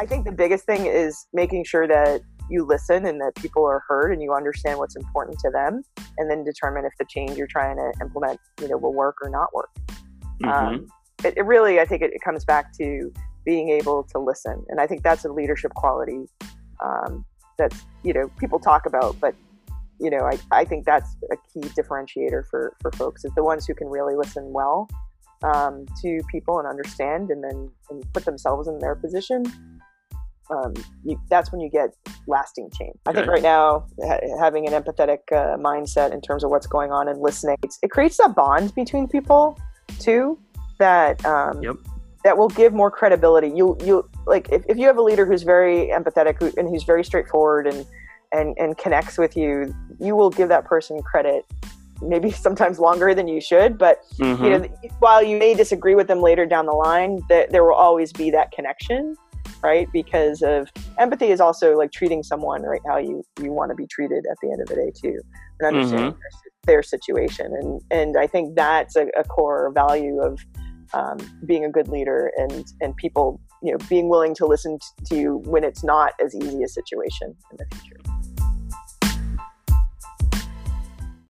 I think the biggest thing is making sure that you listen and that people are heard and you understand what's important to them and then determine if the change you're trying to implement you know will work or not work. Mm-hmm. um, it, it, really i think it, it, comes back to being able to listen. And i think that's a leadership quality um, that's you know people talk about but you know I, I think that's a key differentiator for for folks is the ones who can really listen well um, to people and understand and then and put themselves in their position um, you, that's when you get lasting change. I think right now, ha- having an empathetic uh, mindset in terms of what's going on and listening, it creates that bond between people too that um, yep. that will give more credibility. You you like if, if you have a leader who's very empathetic and who's very straightforward and and and connects with you, you will give that person credit maybe sometimes longer than you should but mm-hmm. you know while you may disagree with them later down the line that there will always be that connection right? Because of empathy is also like treating someone right how you you want to be treated at the end of the day too, and understanding mm-hmm. their, their, situation. And and I think that's a, a core value of um, being a good leader and and people you know being willing to listen to you when it's not as easy a situation in the future.